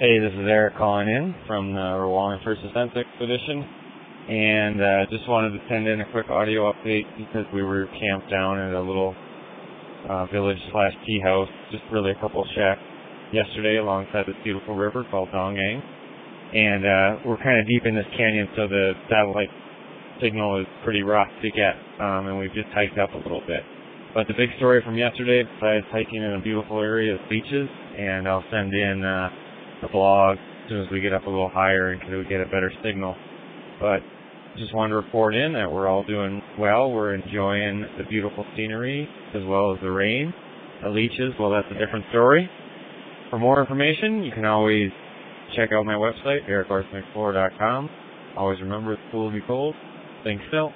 Hey, this is Eric calling in from the Rolwaling First Defense Expedition, and uh, just wanted to send in a quick audio update because we were camped down at a little uh, village slash tea house, just really a couple of shacks yesterday alongside this beautiful river called Dongang, and uh, we're kind of deep in this canyon, so the satellite signal is pretty rough to get, um, and we've just hiked up a little bit. But the big story from yesterday, besides hiking in a beautiful area, is beaches, and I'll send in uh, the blog as soon as we get up a little higher and we get a better signal. But just wanted to report in that we're all doing well. We're enjoying the beautiful scenery as well as the rain. The leeches, well, that's a different story. For more information, you can always check out my website, ericlarsenexplorer.com. Always remember it's cool to be cold. Thanks, Phil.